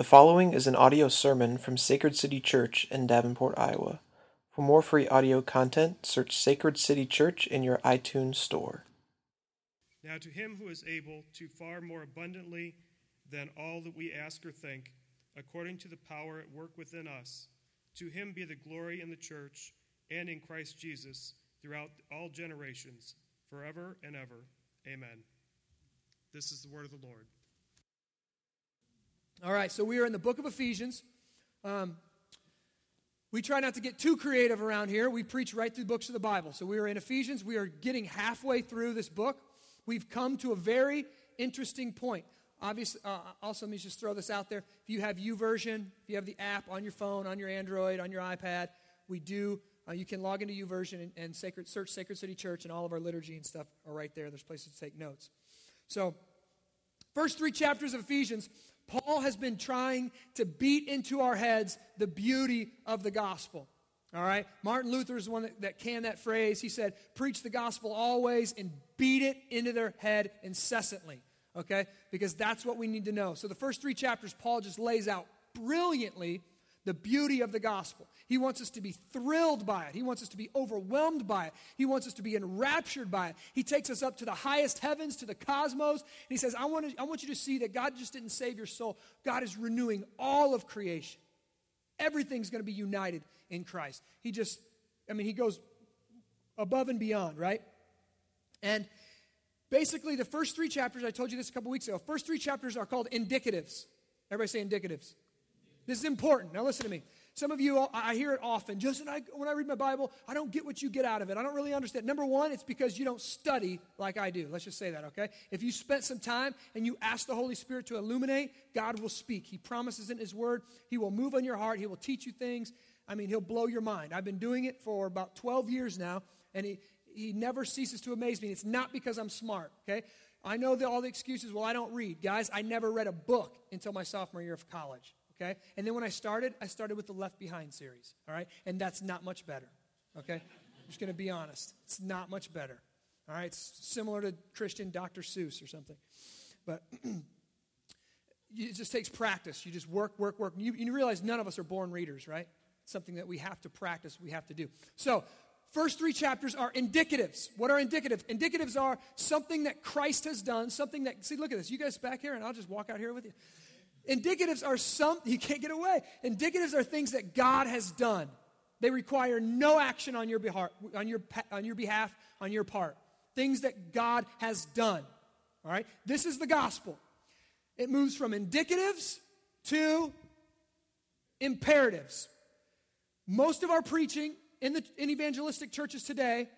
The following is an audio sermon from Sacred City Church in Davenport, Iowa. For more free audio content, search Sacred City Church in your iTunes store. Now, to him who is able to far more abundantly than all that we ask or think, according to the power at work within us, to him be the glory in the church and in Christ Jesus throughout all generations, forever and ever. Amen. This is the word of the Lord. All right, so we are in the book of Ephesians. Um, we try not to get too creative around here. We preach right through books of the Bible. So we are in Ephesians. We are getting halfway through this book. We've come to a very interesting point. Obviously, uh, also, let me just throw this out there. If you have YouVersion, if you have the app on your phone, on your Android, on your iPad, we do. Uh, you can log into YouVersion and, and sacred, search Sacred City Church, and all of our liturgy and stuff are right there. There's places to take notes. So, first three chapters of Ephesians, Paul has been trying to beat into our heads the beauty of the gospel. All right? Martin Luther is the one that, that canned that phrase. He said, Preach the gospel always and beat it into their head incessantly. Okay? Because that's what we need to know. So the first three chapters, Paul just lays out brilliantly the beauty of the gospel. He wants us to be thrilled by it. He wants us to be overwhelmed by it. He wants us to be enraptured by it. He takes us up to the highest heavens, to the cosmos. And he says, I want, to, I want you to see that God just didn't save your soul, God is renewing all of creation. Everything's going to be united in Christ. He just, I mean, he goes above and beyond, right? And basically, the first three chapters, I told you this a couple weeks ago, first three chapters are called indicatives. Everybody say indicatives. This is important. Now, listen to me. Some of you, I hear it often. Justin, I, when I read my Bible, I don't get what you get out of it. I don't really understand. Number one, it's because you don't study like I do. Let's just say that, okay? If you spent some time and you ask the Holy Spirit to illuminate, God will speak. He promises in His Word, He will move on your heart, He will teach you things. I mean, He'll blow your mind. I've been doing it for about 12 years now, and He, he never ceases to amaze me. It's not because I'm smart, okay? I know that all the excuses, well, I don't read. Guys, I never read a book until my sophomore year of college okay? And then when I started, I started with the Left Behind series, all right? And that's not much better, okay? I'm just to be honest. It's not much better, all right? It's similar to Christian Dr. Seuss or something. But it just takes practice. You just work, work, work. You, you realize none of us are born readers, right? It's something that we have to practice, we have to do. So, first three chapters are indicatives. What are indicatives? Indicatives are something that Christ has done, something that, see, look at this. You guys back here, and I'll just walk out here with you. Indicatives are some, you can't get away. Indicatives are things that God has done. They require no action on your behalf, on your, on your behalf, on your part. Things that God has done. All right? This is the gospel. It moves from indicatives to imperatives. Most of our preaching in, the, in evangelistic churches today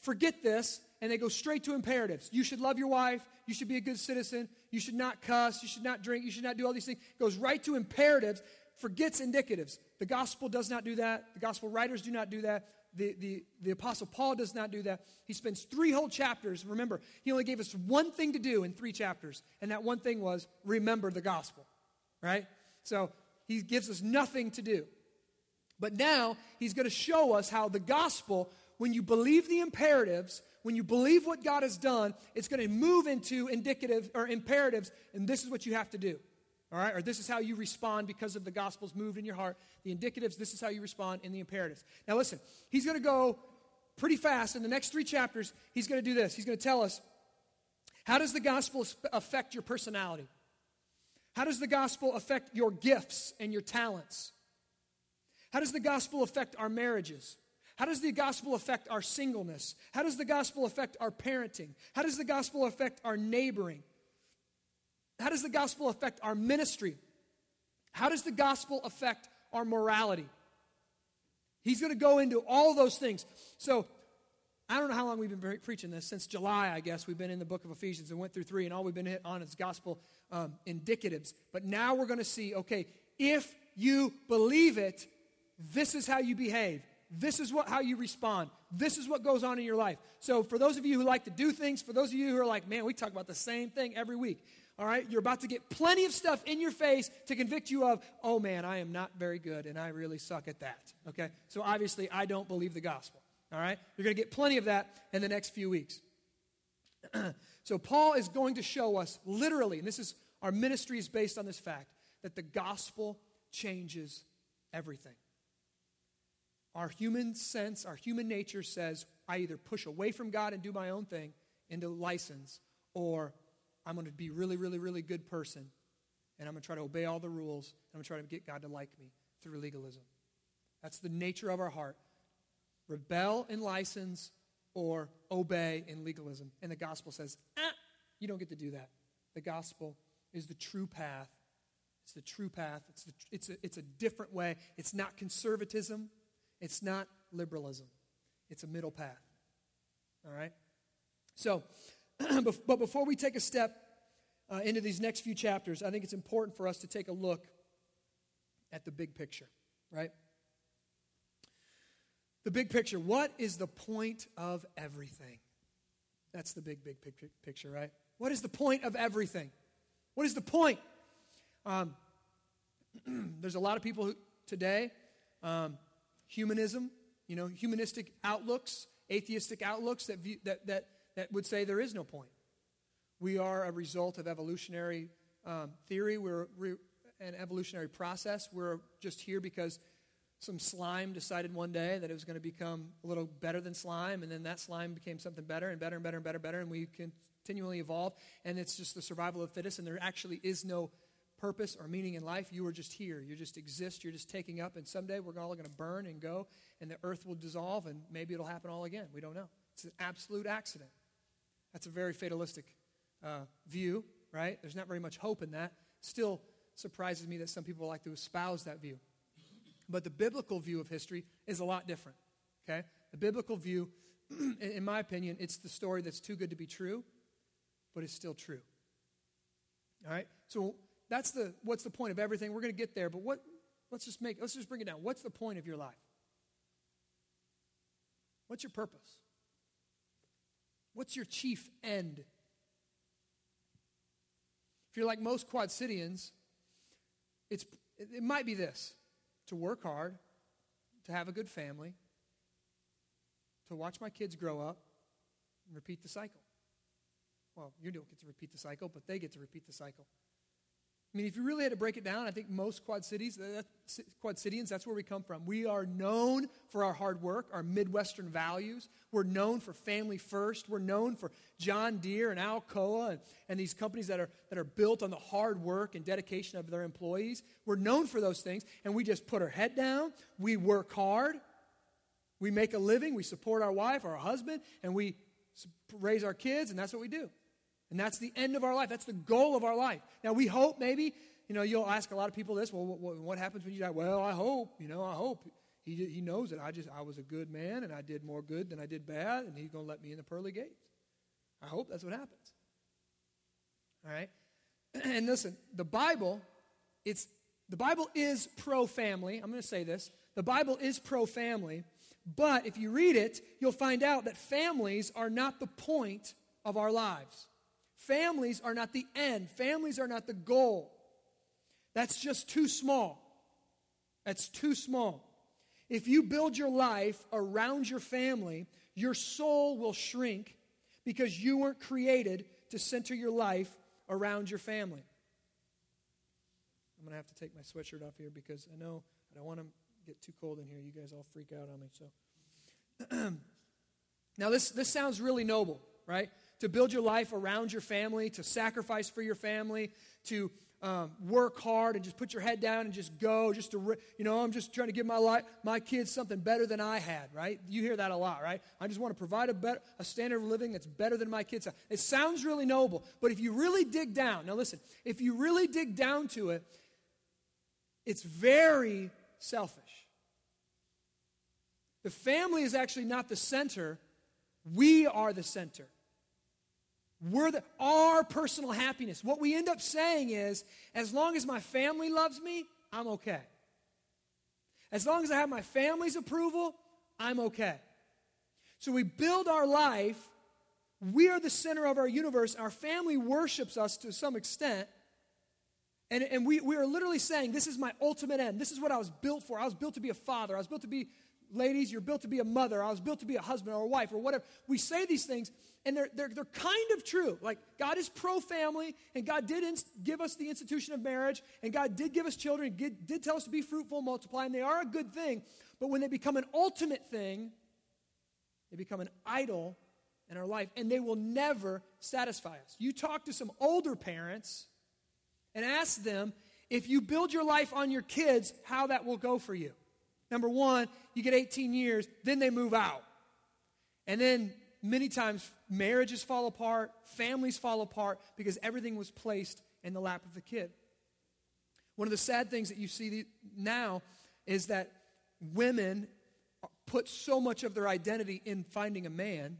forget this and they go straight to imperatives. You should love your wife. You should be a good citizen. You should not cuss. You should not drink. You should not do all these things. It Goes right to imperatives, forgets indicatives. The gospel does not do that. The gospel writers do not do that. The, the, the apostle Paul does not do that. He spends three whole chapters. Remember, he only gave us one thing to do in three chapters, and that one thing was remember the gospel, right? So he gives us nothing to do. But now he's going to show us how the gospel, when you believe the imperatives, when you believe what God has done, it's going to move into indicative or imperatives, and this is what you have to do. All right? Or this is how you respond because of the gospel's moved in your heart. The indicatives, this is how you respond in the imperatives. Now listen, he's going to go pretty fast in the next three chapters. He's going to do this. He's going to tell us how does the gospel affect your personality? How does the gospel affect your gifts and your talents? How does the gospel affect our marriages? How does the gospel affect our singleness? How does the gospel affect our parenting? How does the gospel affect our neighboring? How does the gospel affect our ministry? How does the gospel affect our morality? He's going to go into all those things. So, I don't know how long we've been preaching this. Since July, I guess, we've been in the book of Ephesians and went through three, and all we've been hit on is gospel um, indicatives. But now we're going to see okay, if you believe it, this is how you behave. This is what, how you respond. This is what goes on in your life. So, for those of you who like to do things, for those of you who are like, man, we talk about the same thing every week, all right, you're about to get plenty of stuff in your face to convict you of, oh man, I am not very good and I really suck at that. Okay? So, obviously, I don't believe the gospel. All right? You're going to get plenty of that in the next few weeks. so, Paul is going to show us literally, and this is our ministry is based on this fact, that the gospel changes everything. Our human sense, our human nature says, I either push away from God and do my own thing into license, or I'm going to be really, really, really good person, and I'm going to try to obey all the rules, and I'm going to try to get God to like me through legalism. That's the nature of our heart. Rebel in license or obey in legalism. And the gospel says, ah, you don't get to do that. The gospel is the true path. It's the true path. It's, the, it's, a, it's a different way. It's not conservatism. It's not liberalism. It's a middle path. All right? So, but before we take a step uh, into these next few chapters, I think it's important for us to take a look at the big picture, right? The big picture. What is the point of everything? That's the big, big picture, right? What is the point of everything? What is the point? Um, there's a lot of people who, today, um, humanism, you know, humanistic outlooks, atheistic outlooks that, view, that, that, that would say there is no point. We are a result of evolutionary um, theory. We're re- an evolutionary process. We're just here because some slime decided one day that it was going to become a little better than slime, and then that slime became something better and better and better and better and better, and we continually evolve. And it's just the survival of the fittest, and there actually is no purpose or meaning in life. You are just here. You just exist. You're just taking up, and someday we're all going to burn and go, and the earth will dissolve, and maybe it'll happen all again. We don't know. It's an absolute accident. That's a very fatalistic uh, view, right? There's not very much hope in that. Still surprises me that some people like to espouse that view. But the biblical view of history is a lot different. Okay? The biblical view, in my opinion, it's the story that's too good to be true, but it's still true. All right? So that's the what's the point of everything. We're going to get there, but what let's just make let's just bring it down. What's the point of your life? What's your purpose? What's your chief end? If you're like most Quad Cityans, it's, it might be this to work hard, to have a good family, to watch my kids grow up, and repeat the cycle. Well, you don't get to repeat the cycle, but they get to repeat the cycle. I mean, if you really had to break it down, I think most Quad Cities, uh, Quad Cityans, that's where we come from. We are known for our hard work, our Midwestern values. We're known for family first. We're known for John Deere and Alcoa and, and these companies that are, that are built on the hard work and dedication of their employees. We're known for those things, and we just put our head down. We work hard. We make a living. We support our wife, or our husband, and we raise our kids, and that's what we do. And that's the end of our life. That's the goal of our life. Now, we hope maybe, you know, you'll ask a lot of people this, well, what, happens when you die? Well, I hope, you know, I hope. He, he knows that I just, I was a good man and I did more good than I did bad, and he's going to let me in the pearly gates. I hope that's what happens. All right? And listen, the Bible, it's, the Bible is pro family. I'm going to say this. The Bible is pro family, but if you read it, you'll find out that families are not the point of our lives. Families are not the end, families are not the goal. That's just too small. That's too small. If you build your life around your family, your soul will shrink because you weren't created to center your life around your family. I'm going to have to take my sweatshirt off here because I know I don't want to get too cold in here. You guys all freak out on me. So, now this this sounds really noble, right? To build your life around your family, to sacrifice for your family, to um, work hard and just put your head down and just go, just to, you know, I'm just trying to give my life, my kids something better than I had, right? You hear that a lot, right? I just want to provide a, better, a standard of living that's better than my kids. It sounds really noble, but if you really dig down, now listen, if you really dig down to it, it's very selfish. The family is actually not the center, we are the center. We're the, our personal happiness. What we end up saying is, as long as my family loves me, I'm okay. As long as I have my family's approval, I'm okay. So we build our life. We are the center of our universe. Our family worships us to some extent. And, and we, we are literally saying, This is my ultimate end. This is what I was built for. I was built to be a father. I was built to be ladies, you're built to be a mother. I was built to be a husband or a wife or whatever. We say these things, and they're, they're, they're kind of true. Like, God is pro family, and God did give us the institution of marriage, and God did give us children, did, did tell us to be fruitful and multiply, and they are a good thing. But when they become an ultimate thing, they become an idol in our life, and they will never satisfy us. You talk to some older parents and ask them if you build your life on your kids, how that will go for you. Number one, you get 18 years, then they move out. And then many times marriages fall apart, families fall apart because everything was placed in the lap of the kid. One of the sad things that you see now is that women put so much of their identity in finding a man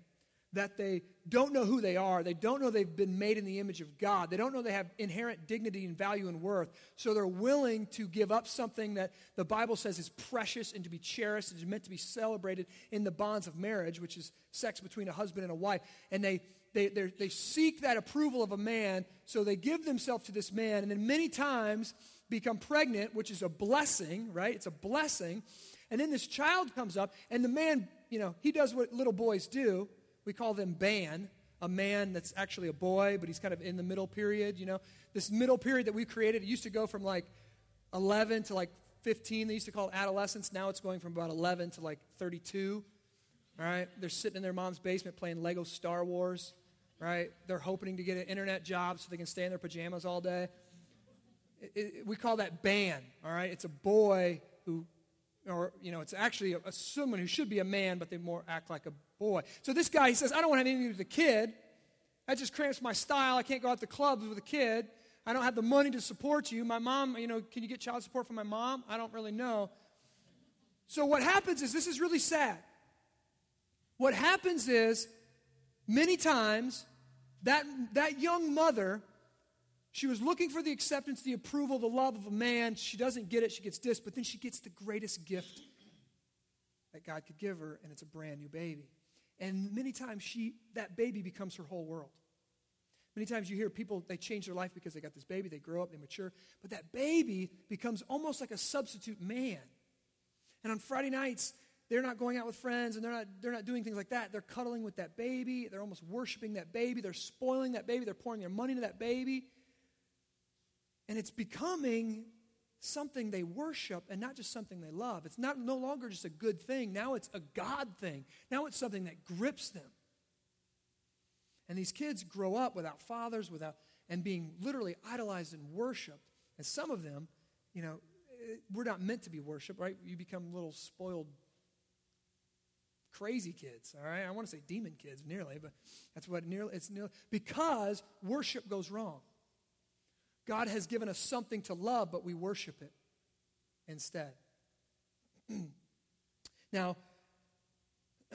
that they don't know who they are. They don't know they've been made in the image of God. They don't know they have inherent dignity and value and worth. So they're willing to give up something that the Bible says is precious and to be cherished and is meant to be celebrated in the bonds of marriage, which is sex between a husband and a wife. And they, they, they seek that approval of a man, so they give themselves to this man, and then many times become pregnant, which is a blessing, right? It's a blessing. And then this child comes up, and the man, you know, he does what little boys do we call them ban, a man that's actually a boy, but he's kind of in the middle period, you know. This middle period that we created, it used to go from like 11 to like 15. They used to call it adolescence. Now it's going from about 11 to like 32. All right? They're sitting in their mom's basement playing Lego Star Wars. Right? They're hoping to get an internet job so they can stay in their pajamas all day. It, it, we call that ban. All right? It's a boy who, or, you know, it's actually a, a, someone who should be a man, but they more act like a boy. So this guy, he says, I don't want to have anything with a kid. That just cramps my style. I can't go out to clubs with a kid. I don't have the money to support you. My mom, you know, can you get child support from my mom? I don't really know. So what happens is this is really sad. What happens is many times that, that young mother, she was looking for the acceptance, the approval, the love of a man. She doesn't get it. She gets this, but then she gets the greatest gift that God could give her, and it's a brand new baby. And many times she that baby becomes her whole world. Many times you hear people, they change their life because they got this baby, they grow up, they mature, but that baby becomes almost like a substitute man. And on Friday nights, they're not going out with friends and they're not, they're not doing things like that. They're cuddling with that baby. They're almost worshiping that baby. They're spoiling that baby. They're pouring their money into that baby. And it's becoming something they worship and not just something they love. It's not no longer just a good thing. Now it's a God thing. Now it's something that grips them. And these kids grow up without fathers, without and being literally idolized and worshiped. And some of them, you know, eh, we're not meant to be worshiped, right? You become little spoiled crazy kids, all right? I want to say demon kids nearly, but that's what nearly it's nearly because worship goes wrong. God has given us something to love, but we worship it instead. now,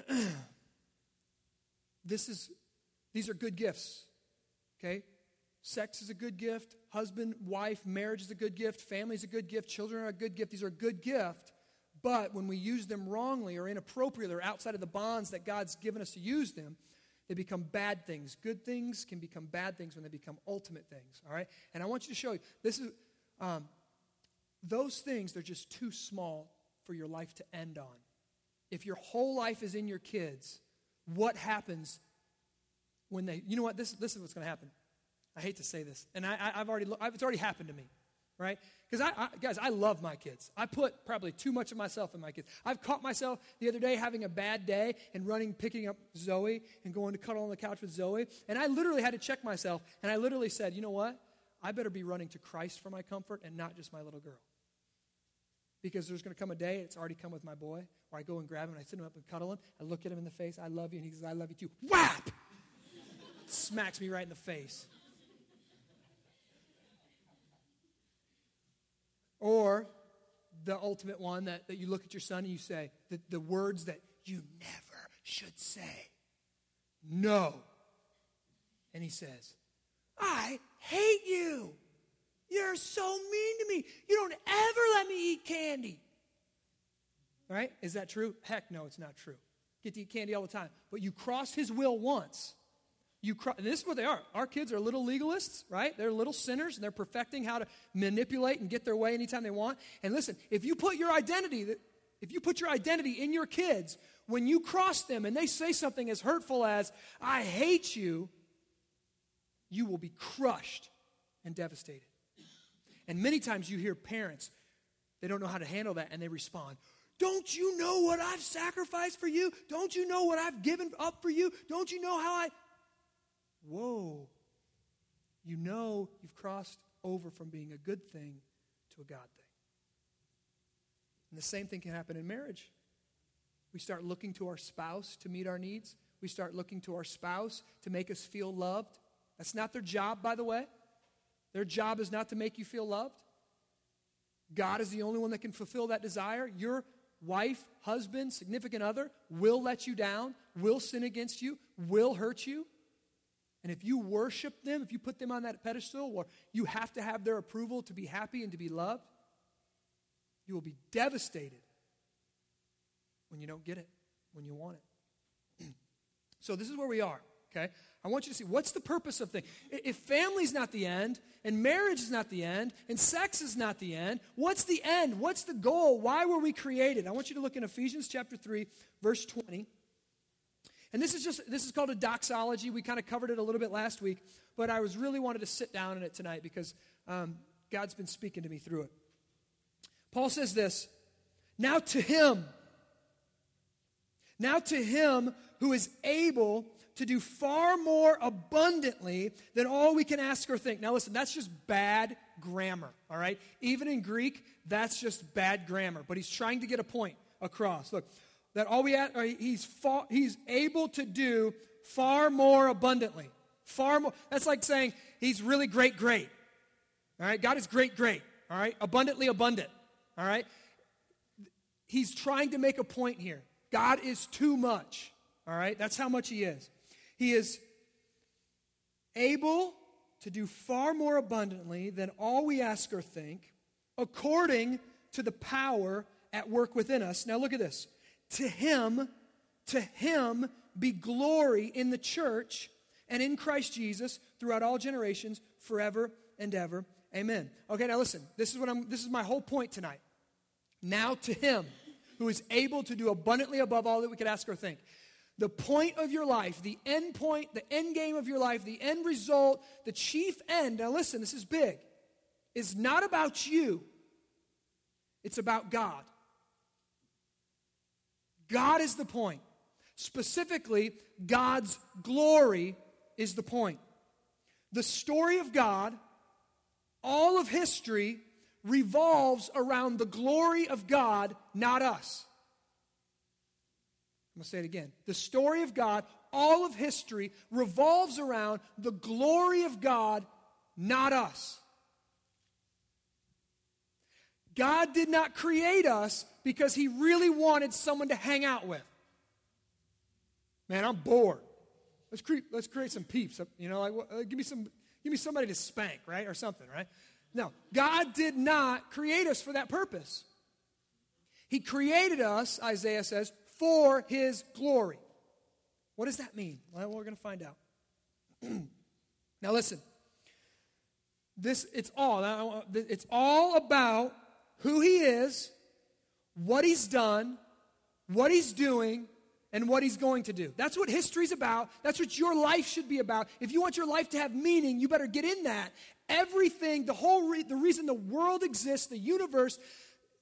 this is these are good gifts. Okay? Sex is a good gift, husband, wife, marriage is a good gift, family is a good gift, children are a good gift. These are a good gift. But when we use them wrongly or inappropriately or outside of the bonds that God's given us to use them, they become bad things. Good things can become bad things when they become ultimate things. All right? And I want you to show you this is um, those things, they're just too small for your life to end on. If your whole life is in your kids, what happens when they, you know what, this, this is what's going to happen. I hate to say this, and I, have already, it's already happened to me right? Because I, I, guys, I love my kids. I put probably too much of myself in my kids. I've caught myself the other day having a bad day and running, picking up Zoe and going to cuddle on the couch with Zoe. And I literally had to check myself. And I literally said, you know what? I better be running to Christ for my comfort and not just my little girl. Because there's going to come a day, it's already come with my boy, where I go and grab him and I sit him up and cuddle him. I look at him in the face, I love you. And he says, I love you too. Whap! Smacks me right in the face. Or the ultimate one that, that you look at your son and you say, the, the words that you never should say. No. And he says, I hate you. You're so mean to me. You don't ever let me eat candy. Right? Is that true? Heck no, it's not true. Get to eat candy all the time. But you cross his will once. You cry, this is what they are. Our kids are little legalists, right? They're little sinners, and they're perfecting how to manipulate and get their way anytime they want. And listen, if you put your identity, if if you put your identity in your kids, when you cross them and they say something as hurtful as, I hate you, you will be crushed and devastated. And many times you hear parents, they don't know how to handle that and they respond, Don't you know what I've sacrificed for you? Don't you know what I've given up for you? Don't you know how I. Whoa. You know you've crossed over from being a good thing to a God thing. And the same thing can happen in marriage. We start looking to our spouse to meet our needs. We start looking to our spouse to make us feel loved. That's not their job, by the way. Their job is not to make you feel loved. God is the only one that can fulfill that desire. Your wife, husband, significant other will let you down, will sin against you, will hurt you. And if you worship them, if you put them on that pedestal, or you have to have their approval to be happy and to be loved, you will be devastated when you don't get it, when you want it. so, this is where we are, okay? I want you to see what's the purpose of things. If family's not the end, and marriage is not the end, and sex is not the end, what's the end? What's the goal? Why were we created? I want you to look in Ephesians chapter 3, verse 20. And this is just this is called a doxology. We kind of covered it a little bit last week, but I was really wanted to sit down in it tonight because um, God's been speaking to me through it. Paul says this Now to him, now to him who is able to do far more abundantly than all we can ask or think. Now, listen, that's just bad grammar, all right? Even in Greek, that's just bad grammar, but he's trying to get a point across. Look, that all we at, uh, he's, far, he's able to do far more abundantly. Far more. That's like saying he's really great, great. All right? God is great, great. All right? Abundantly abundant. All right? He's trying to make a point here. God is too much. All right? That's how much he is. He is able to do far more abundantly than all we ask or think, according to the power at work within us. Now look at this. To him, to him be glory in the church and in Christ Jesus throughout all generations, forever and ever. Amen. Okay, now listen. This is what I'm this is my whole point tonight. Now to him who is able to do abundantly above all that we could ask or think. The point of your life, the end point, the end game of your life, the end result, the chief end. Now listen, this is big. Is not about you. It's about God. God is the point. Specifically, God's glory is the point. The story of God, all of history, revolves around the glory of God, not us. I'm going to say it again. The story of God, all of history, revolves around the glory of God, not us. God did not create us because he really wanted someone to hang out with. Man, I'm bored. Let's create, let's create some peeps. You know, like, give me some, give me somebody to spank, right, or something, right? No, God did not create us for that purpose. He created us, Isaiah says, for His glory. What does that mean? Well, we're going to find out. now, listen. This it's all it's all about who He is what he's done, what he's doing, and what he's going to do. That's what history's about. That's what your life should be about. If you want your life to have meaning, you better get in that. Everything, the whole re- the reason the world exists, the universe,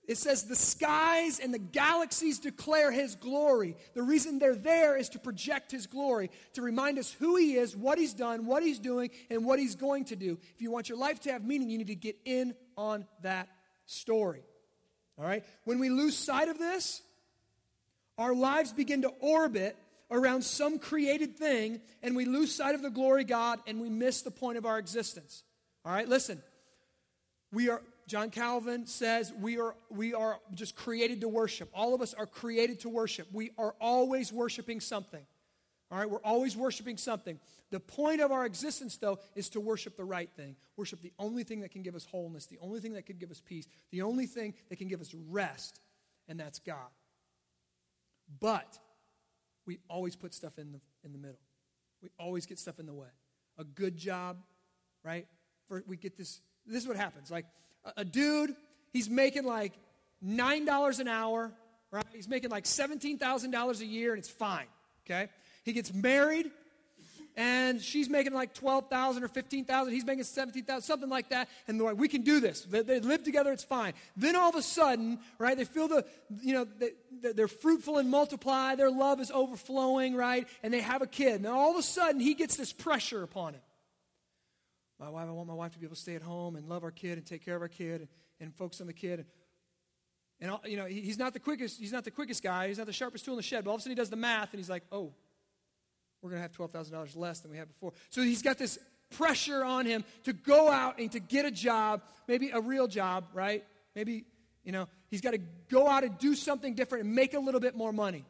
it says the skies and the galaxies declare his glory. The reason they're there is to project his glory, to remind us who he is, what he's done, what he's doing, and what he's going to do. If you want your life to have meaning, you need to get in on that story. All right? When we lose sight of this, our lives begin to orbit around some created thing, and we lose sight of the glory God and we miss the point of our existence. All right, listen. We are, John Calvin says, we are, we are just created to worship. All of us are created to worship. We are always worshiping something. All right, we're always worshiping something. The point of our existence, though, is to worship the right thing. Worship the only thing that can give us wholeness, the only thing that can give us peace, the only thing that can give us rest, and that's God. But we always put stuff in the, in the middle. We always get stuff in the way. A good job, right? For, we get this. This is what happens. Like a, a dude, he's making like $9 an hour, right? He's making like $17,000 a year and it's fine, okay? He gets married and she's making like 12,000 or 15,000. He's making 17,000, something like that. And they're like, we can do this. They, they, live together, it's fine. Then all of a sudden, right, they feel the, you know, they, they're fruitful and multiply. Their love is overflowing, right? And they have a kid. And all of a sudden, he gets this pressure upon him. My wife, I want my wife to be able to stay at home and love our kid and take care of our kid and, and focus on the kid. And, you know, he's not the quickest, he's not the quickest guy. He's not the sharpest tool in the shed. But all of a sudden he does the math and he's like, oh, we're going to have $12,000 less than we had before. So he's got this pressure on him to go out and to get a job, maybe a real job, right? Maybe, you know, he's got to go out and do something different and make a little bit more money.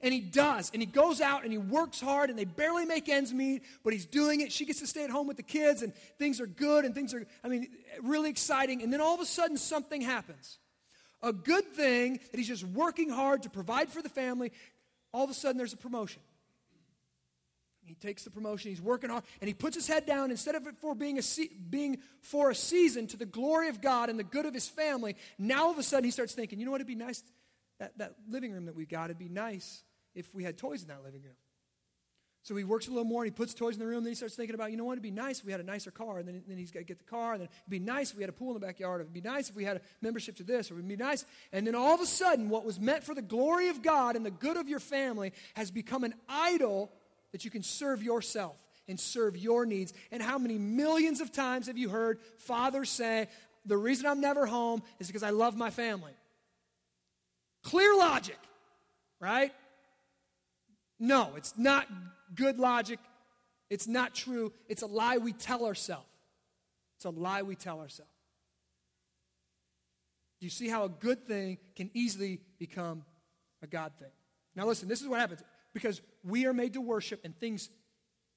And he does. And he goes out and he works hard and they barely make ends meet, but he's doing it. She gets to stay at home with the kids and things are good and things are, I mean, really exciting. And then all of a sudden something happens. A good thing that he's just working hard to provide for the family. All of a sudden there's a promotion. He takes the promotion, he's working hard, and he puts his head down instead of it for being, a se- being for a season to the glory of God and the good of his family. Now all of a sudden he starts thinking, you know what, it'd be nice, that, that living room that we got, it'd be nice if we had toys in that living room. So he works a little more and he puts toys in the room. Then he starts thinking about, you know what, it'd be nice if we had a nicer car. And then, then he's got to get the car. And then it'd be nice if we had a pool in the backyard. It'd be nice if we had a membership to this. Or it'd be nice. And then all of a sudden, what was meant for the glory of God and the good of your family has become an idol that you can serve yourself and serve your needs. And how many millions of times have you heard fathers say, The reason I'm never home is because I love my family? Clear logic, right? No, it's not good logic. It's not true. It's a lie we tell ourselves. It's a lie we tell ourselves. Do you see how a good thing can easily become a God thing? Now, listen, this is what happens because we are made to worship and things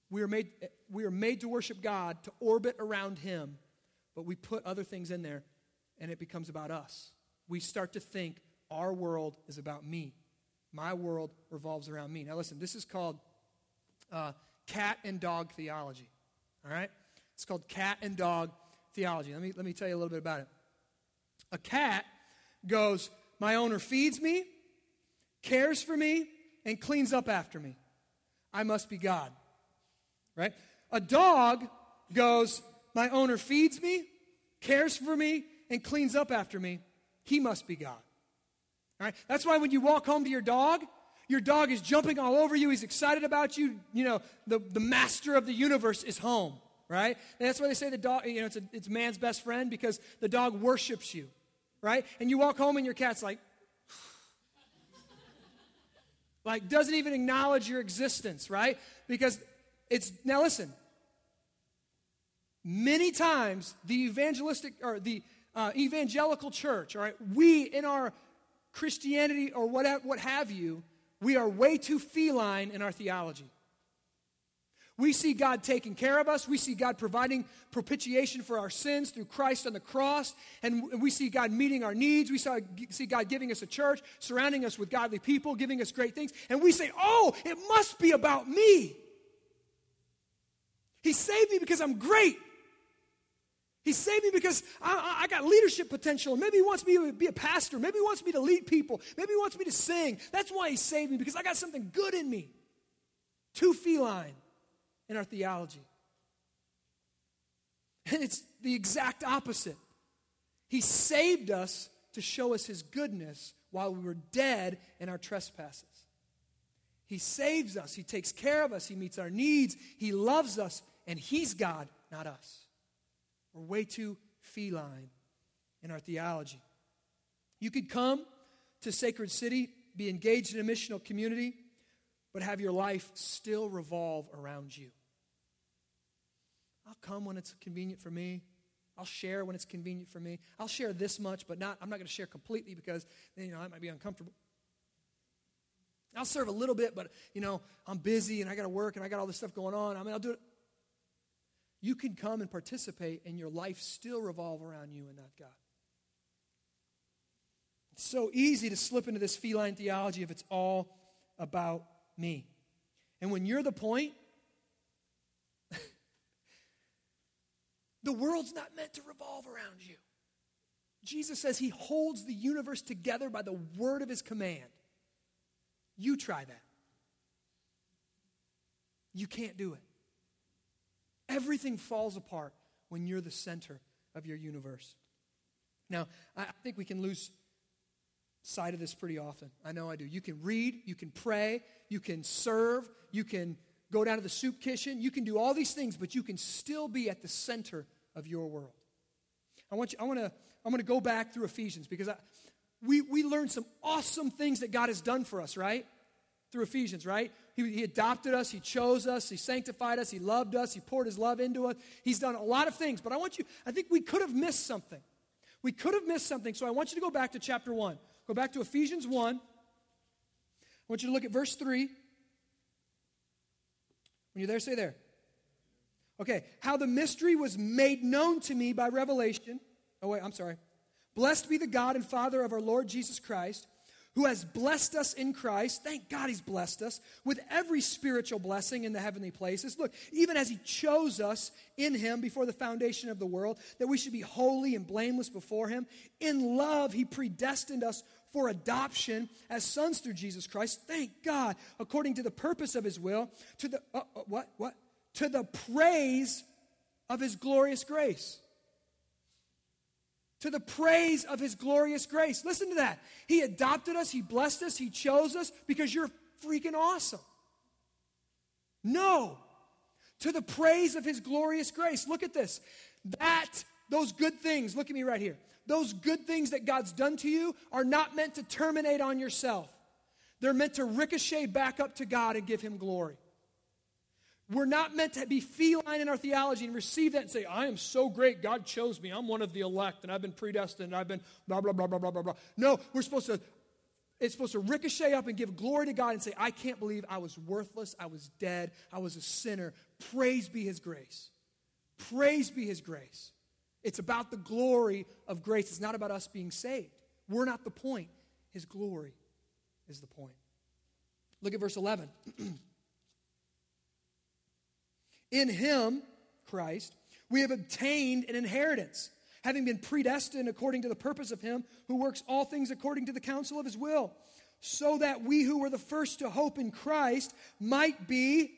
we are made we are made to worship God to orbit around him but we put other things in there and it becomes about us. We start to think our world is about me. My world revolves around me. Now listen this is called uh, cat and dog theology all right? It's called cat and dog theology. Let me let me tell you a little bit about it. A cat goes my owner feeds me cares for me and cleans up after me. I must be God. Right? A dog goes, My owner feeds me, cares for me, and cleans up after me. He must be God. All right? That's why when you walk home to your dog, your dog is jumping all over you. He's excited about you. You know, the, the master of the universe is home, right? And that's why they say the dog, you know, it's, a, it's man's best friend because the dog worships you, right? And you walk home and your cat's like, like doesn't even acknowledge your existence, right? Because it's now listen. Many times the evangelistic or the uh, evangelical church, all right, we in our Christianity or what, what have you, we are way too feline in our theology. We see God taking care of us. We see God providing propitiation for our sins through Christ on the cross. And we see God meeting our needs. We see God giving us a church, surrounding us with godly people, giving us great things. And we say, oh, it must be about me. He saved me because I'm great. He saved me because I, I, got leadership potential. Maybe he wants me to be a pastor. Maybe he wants me to lead people. Maybe he wants me to sing. That's why he saved me because I got something good in me. Too feline in our theology. And it's the exact opposite. He saved us to show us his goodness while we were dead in our trespasses. He saves us, he takes care of us, he meets our needs, he loves us, and he's God, not us. We're way too feline in our theology. You could come to Sacred City, be engaged in a missional community, but have your life still revolve around you. I'll come when it's convenient for me. I'll share when it's convenient for me. I'll share this much, but not I'm not going to share completely because then you know, I might be uncomfortable. I'll serve a little bit, but you know, I'm busy and I got to work and I got all this stuff going on. I mean, I'll do it. You can come and participate and your life still revolve around you and not God. It's so easy to slip into this feline theology if it's all about me. And when you're the point The world's not meant to revolve around you. Jesus says he holds the universe together by the word of his command. You try that. You can't do it. Everything falls apart when you're the center of your universe. Now, I think we can lose sight of this pretty often. I know I do. You can read, you can pray, you can serve, you can go down to the soup kitchen, you can do all these things, but you can still be at the center of your world. I want you, I want to, I'm going to go back through Ephesians because I, we, we learned some awesome things that God has done for us, right? Through Ephesians, right? He, he adopted us, He chose us, He sanctified us, He loved us, He poured His love into us. He's done a lot of things, but I want you, I think we could have missed something. We could have missed something, so I want you to go back to chapter 1. Go back to Ephesians 1. I want you to look at verse 3. When you're there, say there. Okay, how the mystery was made known to me by revelation. Oh, wait, I'm sorry. Blessed be the God and Father of our Lord Jesus Christ who has blessed us in Christ. Thank God he's blessed us with every spiritual blessing in the heavenly places. Look, even as he chose us in him before the foundation of the world, that we should be holy and blameless before him. In love, he predestined us for adoption as sons through Jesus Christ. Thank God, according to the purpose of his will, to the uh, uh, what what to the praise of his glorious grace to the praise of his glorious grace. Listen to that. He adopted us, he blessed us, he chose us because you're freaking awesome. No, to the praise of his glorious grace. Look at this. That, those good things, look at me right here. Those good things that God's done to you are not meant to terminate on yourself. They're meant to ricochet back up to God and give him glory. We're not meant to be feline in our theology and receive that and say, I am so great, God chose me, I'm one of the elect, and I've been predestined, and I've been blah, blah, blah, blah, blah, blah, blah. No, we're supposed to, it's supposed to ricochet up and give glory to God and say, I can't believe I was worthless, I was dead, I was a sinner. Praise be His grace. Praise be His grace. It's about the glory of grace. It's not about us being saved. We're not the point. His glory is the point. Look at verse 11. In him, Christ, we have obtained an inheritance, having been predestined according to the purpose of him who works all things according to the counsel of his will, so that we who were the first to hope in Christ might be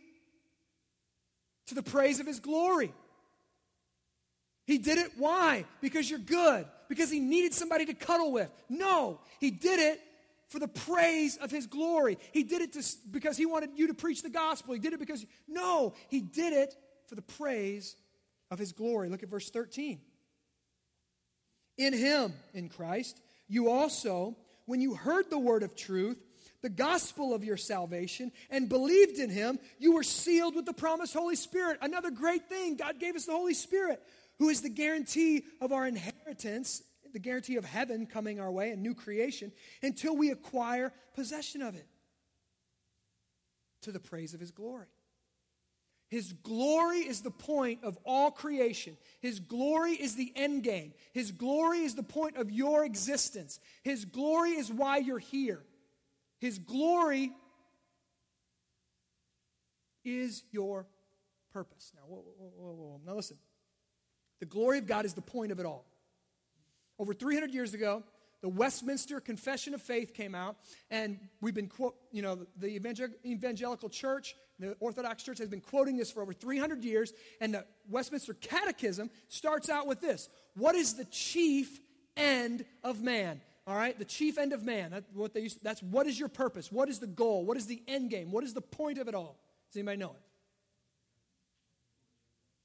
to the praise of his glory. He did it. Why? Because you're good. Because he needed somebody to cuddle with. No, he did it for the praise of his glory. He did it to, because he wanted you to preach the gospel. He did it because, no, he did it for the praise of his glory. Look at verse 13. In him, in Christ, you also, when you heard the word of truth, the gospel of your salvation, and believed in him, you were sealed with the promised Holy Spirit. Another great thing, God gave us the Holy Spirit, who is the guarantee of our inheritance the guarantee of heaven coming our way, a new creation, until we acquire possession of it to the praise of His glory. His glory is the point of all creation. His glory is the end game. His glory is the point of your existence. His glory is why you're here. His glory is your purpose. Now, whoa, whoa, whoa. Now listen. The glory of God is the point of it all. Over 300 years ago, the Westminster Confession of Faith came out, and we've been, quote, you know, the evangelical church, the Orthodox Church has been quoting this for over 300 years, and the Westminster Catechism starts out with this What is the chief end of man? All right, the chief end of man. That's what they used, that's what is your purpose? What is the goal? What is the end game? What is the point of it all? Does anybody know it?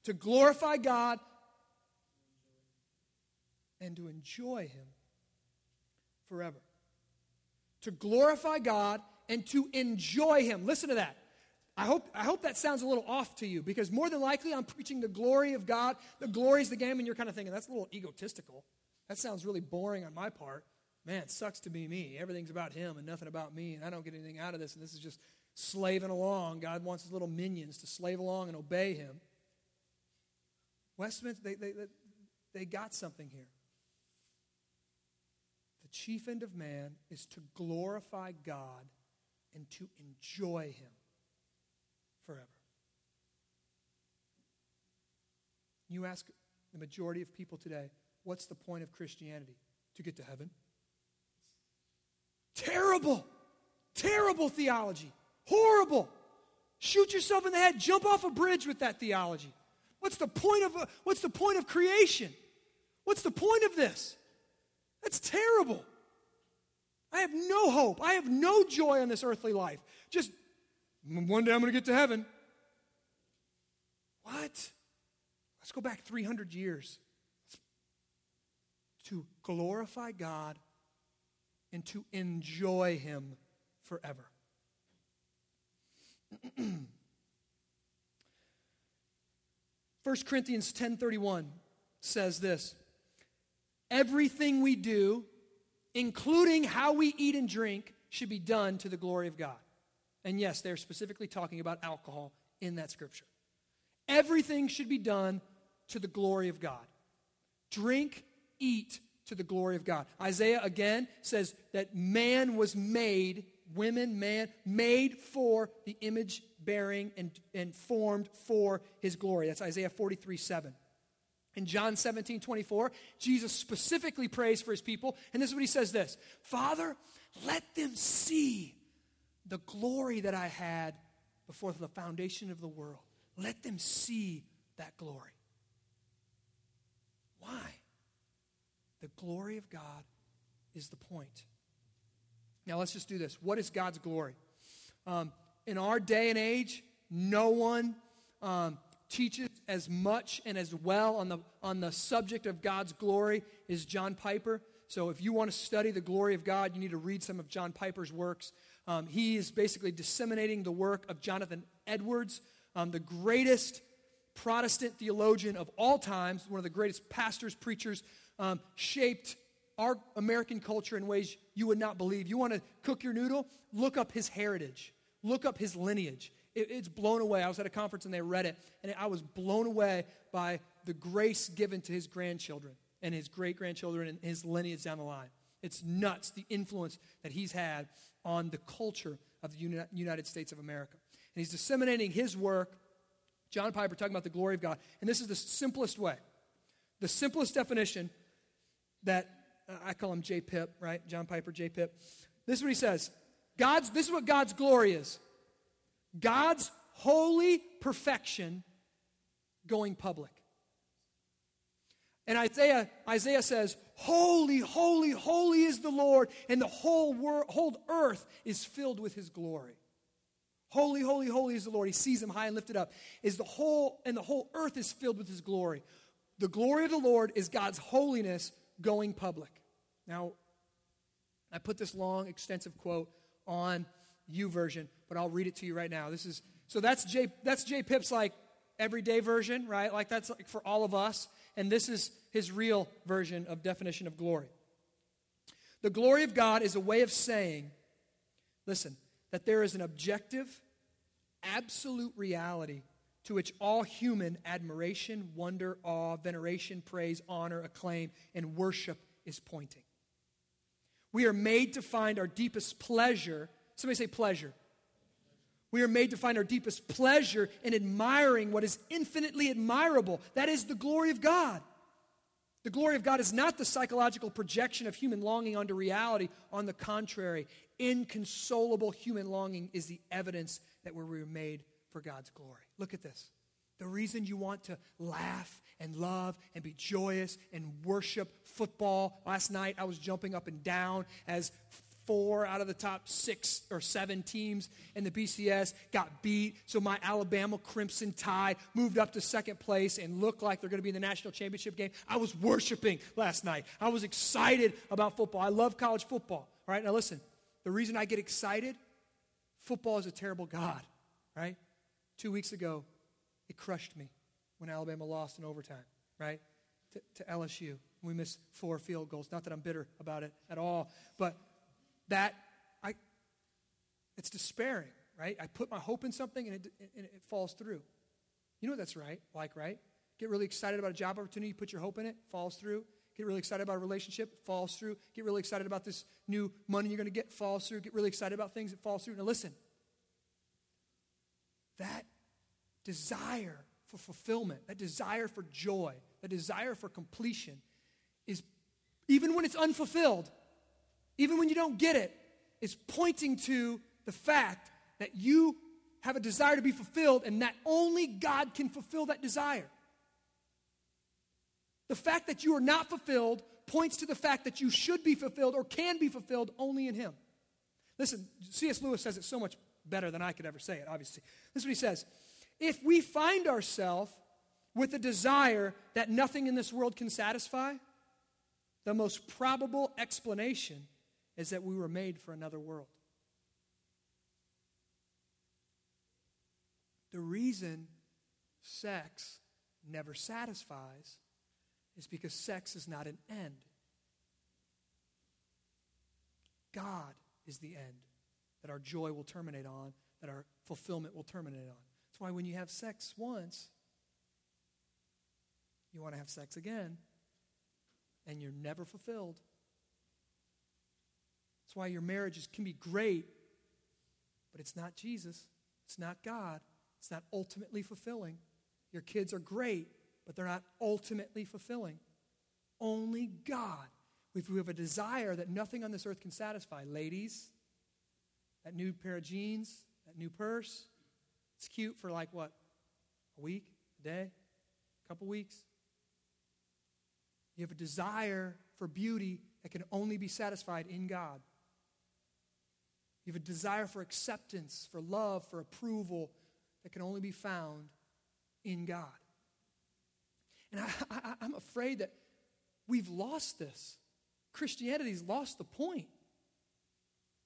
To glorify God and to enjoy Him forever. To glorify God and to enjoy Him. Listen to that. I hope, I hope that sounds a little off to you because more than likely I'm preaching the glory of God. The glory is the game, and you're kind of thinking that's a little egotistical. That sounds really boring on my part. Man, it sucks to be me. Everything's about Him and nothing about me, and I don't get anything out of this, and this is just slaving along. God wants His little minions to slave along and obey Him. Westminster, they, they, they got something here chief end of man is to glorify God and to enjoy Him forever. You ask the majority of people today, what's the point of Christianity? to get to heaven. Terrible, terrible theology. Horrible. Shoot yourself in the head, jump off a bridge with that theology. What's the point of, what's the point of creation? What's the point of this? That's terrible. I have no hope. I have no joy in this earthly life. Just one day I'm going to get to heaven. What? Let's go back 300 years to glorify God and to enjoy Him forever. 1 Corinthians 10:31 says this. Everything we do, including how we eat and drink, should be done to the glory of God. And yes, they're specifically talking about alcohol in that scripture. Everything should be done to the glory of God. Drink, eat to the glory of God. Isaiah again says that man was made, women, man, made for the image bearing and, and formed for his glory. That's Isaiah 43 7. In John 17, 24, Jesus specifically prays for his people, and this is what he says this Father, let them see the glory that I had before the foundation of the world. Let them see that glory. Why? The glory of God is the point. Now, let's just do this. What is God's glory? Um, in our day and age, no one um, teaches as much and as well on the, on the subject of God's glory is John Piper. So, if you want to study the glory of God, you need to read some of John Piper's works. Um, he is basically disseminating the work of Jonathan Edwards, um, the greatest Protestant theologian of all times, one of the greatest pastors, preachers, um, shaped our American culture in ways you would not believe. You want to cook your noodle? Look up his heritage, look up his lineage. It, it's blown away. I was at a conference and they read it, and I was blown away by the grace given to his grandchildren and his great grandchildren and his lineage down the line. It's nuts the influence that he's had on the culture of the United States of America. And he's disseminating his work John Piper talking about the glory of God. And this is the simplest way. The simplest definition that uh, I call him J. Pip, right? John Piper, J. Pip. This is what he says. God's this is what God's glory is. God's holy perfection going public. And Isaiah, Isaiah says, Holy, holy, holy is the Lord, and the whole world, whole earth is filled with his glory. Holy, holy, holy is the Lord. He sees him high and lifted up. Is the whole and the whole earth is filled with his glory. The glory of the Lord is God's holiness going public. Now, I put this long, extensive quote on YouVersion, but I'll read it to you right now. This is so that's J that's J Pip's like everyday version, right? Like that's like for all of us, and this is his real version of definition of glory. The glory of God is a way of saying, listen, that there is an objective absolute reality to which all human admiration, wonder, awe, veneration, praise, honor, acclaim, and worship is pointing. We are made to find our deepest pleasure. Somebody say pleasure. We are made to find our deepest pleasure in admiring what is infinitely admirable. That is the glory of God. The glory of God is not the psychological projection of human longing onto reality. On the contrary, inconsolable human longing is the evidence that we were made for God's glory. Look at this. The reason you want to laugh and love and be joyous and worship football. Last night I was jumping up and down as four out of the top six or seven teams in the BCS got beat. So my Alabama Crimson Tide moved up to second place and looked like they're going to be in the national championship game. I was worshiping last night. I was excited about football. I love college football. All right, now listen. The reason I get excited, football is a terrible God, right? Two weeks ago, it crushed me when Alabama lost in overtime, right? To, to LSU. We missed four field goals. Not that I'm bitter about it at all, but that I, it's despairing, right? I put my hope in something and it, and it falls through. You know what that's right, like, right? Get really excited about a job opportunity, put your hope in it, falls through. Get really excited about a relationship, falls through. Get really excited about this new money you're going to get, falls through. Get really excited about things, it falls through. Now listen, that desire for fulfillment, that desire for joy, that desire for completion is, even when it's unfulfilled, even when you don't get it, it, is pointing to the fact that you have a desire to be fulfilled and that only God can fulfill that desire. The fact that you are not fulfilled points to the fact that you should be fulfilled or can be fulfilled only in Him. Listen, C.S. Lewis says it so much better than I could ever say it, obviously. This is what he says If we find ourselves with a desire that nothing in this world can satisfy, the most probable explanation is that we were made for another world. The reason sex never satisfies is because sex is not an end. God is the end that our joy will terminate on, that our fulfillment will terminate on. That's why when you have sex once, you want to have sex again, and you're never fulfilled. That's why your marriages can be great, but it's not Jesus, it's not God, it's not ultimately fulfilling. Your kids are great, but they're not ultimately fulfilling. Only God. If we have a desire that nothing on this earth can satisfy, ladies, that new pair of jeans, that new purse, it's cute for like what? A week, a day, a couple weeks. You have a desire for beauty that can only be satisfied in God. You have a desire for acceptance, for love, for approval that can only be found in God. And I, am afraid that we've lost this. Christianity's lost the point.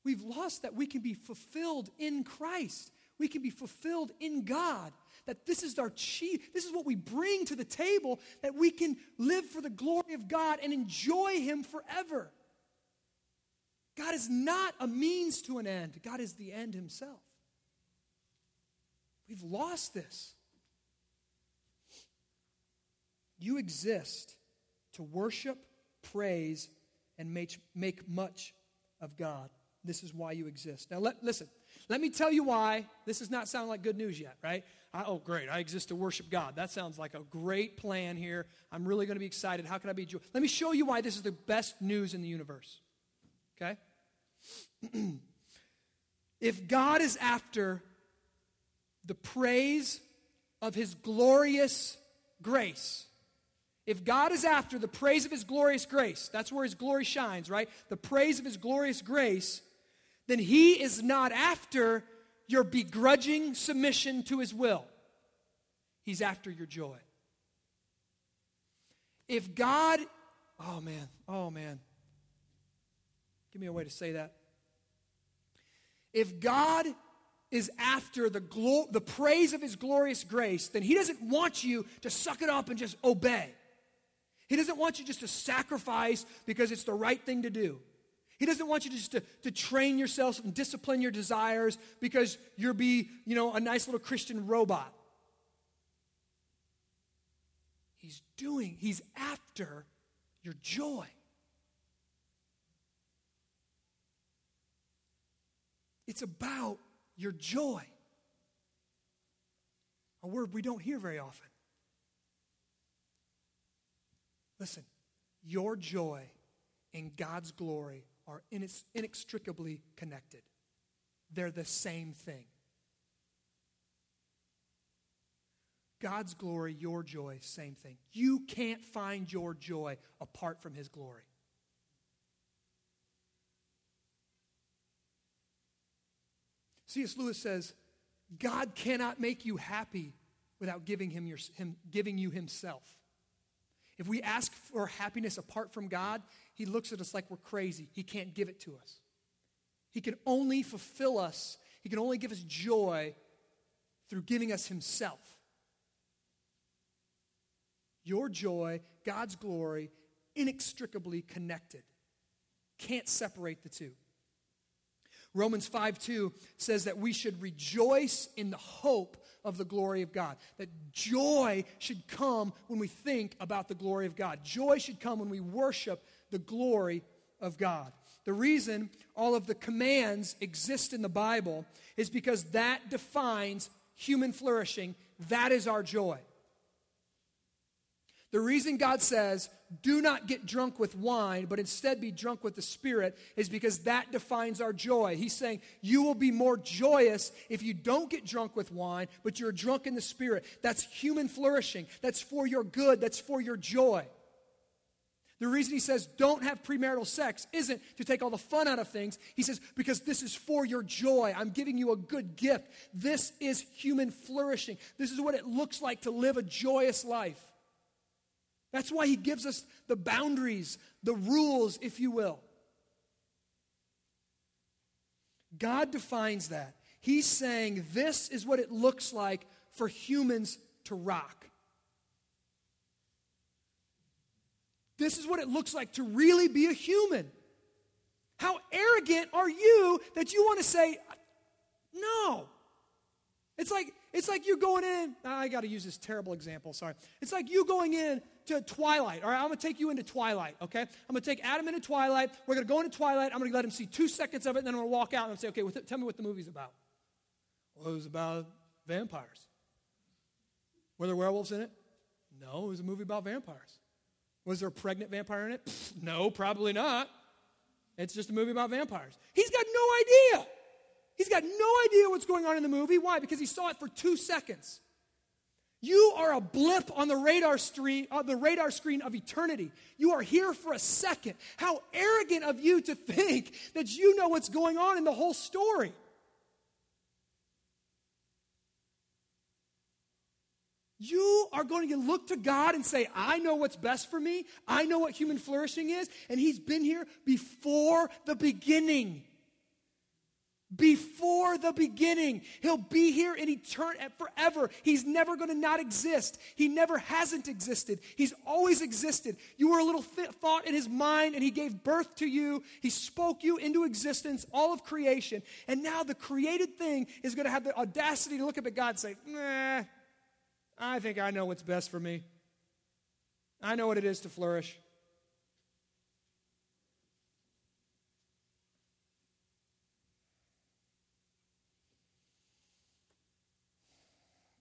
We've lost that we can be fulfilled in Christ. We can be fulfilled in God. That this is our chief, this is what we bring to the table, that we can live for the glory of God and enjoy Him forever. God is not a means to an end, God is the end Himself. We've lost this. You exist to worship, praise, and make, make much of God. This is why you exist. Now, let, listen, let me tell you why. This does not sound like good news yet, right? I, oh, great. I exist to worship God. That sounds like a great plan here. I'm really going to be excited. How can I be joy? Let me show you why this is the best news in the universe. Okay? if God is after the praise of his glorious grace, if God is after the praise of his glorious grace, that's where his glory shines, right? The praise of his glorious grace, then he is not after your begrudging submission to his will. He's after your joy. If God, oh man, oh man, give me a way to say that. If God is after the, glo- the praise of his glorious grace, then he doesn't want you to suck it up and just obey. He doesn't want you just to sacrifice because it's the right thing to do. He doesn't want you just to, to train yourself and discipline your desires because you'll be, you know, a nice little Christian robot. He's doing, he's after your joy. It's about your joy. A word we don't hear very often. Listen, your joy and God's glory are inextricably connected. They're the same thing. God's glory, your joy, same thing. You can't find your joy apart from His glory. C.S. Lewis says, God cannot make you happy without giving, him, your, him, giving you Himself. If we ask for happiness apart from God, He looks at us like we're crazy. He can't give it to us. He can only fulfill us, He can only give us joy through giving us Himself. Your joy, God's glory, inextricably connected. Can't separate the two. Romans 5 2 says that we should rejoice in the hope of the glory of God. That joy should come when we think about the glory of God. Joy should come when we worship the glory of God. The reason all of the commands exist in the Bible is because that defines human flourishing. That is our joy. The reason God says, do not get drunk with wine, but instead be drunk with the Spirit, is because that defines our joy. He's saying, you will be more joyous if you don't get drunk with wine, but you're drunk in the Spirit. That's human flourishing. That's for your good. That's for your joy. The reason he says don't have premarital sex isn't to take all the fun out of things. He says, because this is for your joy. I'm giving you a good gift. This is human flourishing. This is what it looks like to live a joyous life. That's why he gives us the boundaries, the rules, if you will. God defines that. He's saying this is what it looks like for humans to rock. This is what it looks like to really be a human. How arrogant are you that you want to say, no? It's like, it's like you going in, I got to use this terrible example, sorry. It's like you going in to Twilight, all right? I'm going to take you into Twilight, okay? I'm going to take Adam into Twilight. We're going to go into Twilight. I'm going to let him see two seconds of it, and then I'm going to walk out and say, okay, well, tell me what the movie's about. Well, it was about vampires. Were there werewolves in it? No, it was a movie about vampires. Was there a pregnant vampire in it? Pfft, no, probably not. It's just a movie about vampires. He's got no idea. He's got no idea what's going on in the movie. Why? Because he saw it for two seconds. You are a blip on the radar screen, on the radar screen of eternity. You are here for a second. How arrogant of you to think that you know what's going on in the whole story. You are going to look to God and say, I know what's best for me. I know what human flourishing is. And He's been here before the beginning. Before the beginning. He'll be here in eternity forever. He's never going to not exist. He never hasn't existed. He's always existed. You were a little th- thought in His mind, and He gave birth to you. He spoke you into existence, all of creation. And now the created thing is going to have the audacity to look up at God and say, nah I think I know what's best for me. I know what it is to flourish.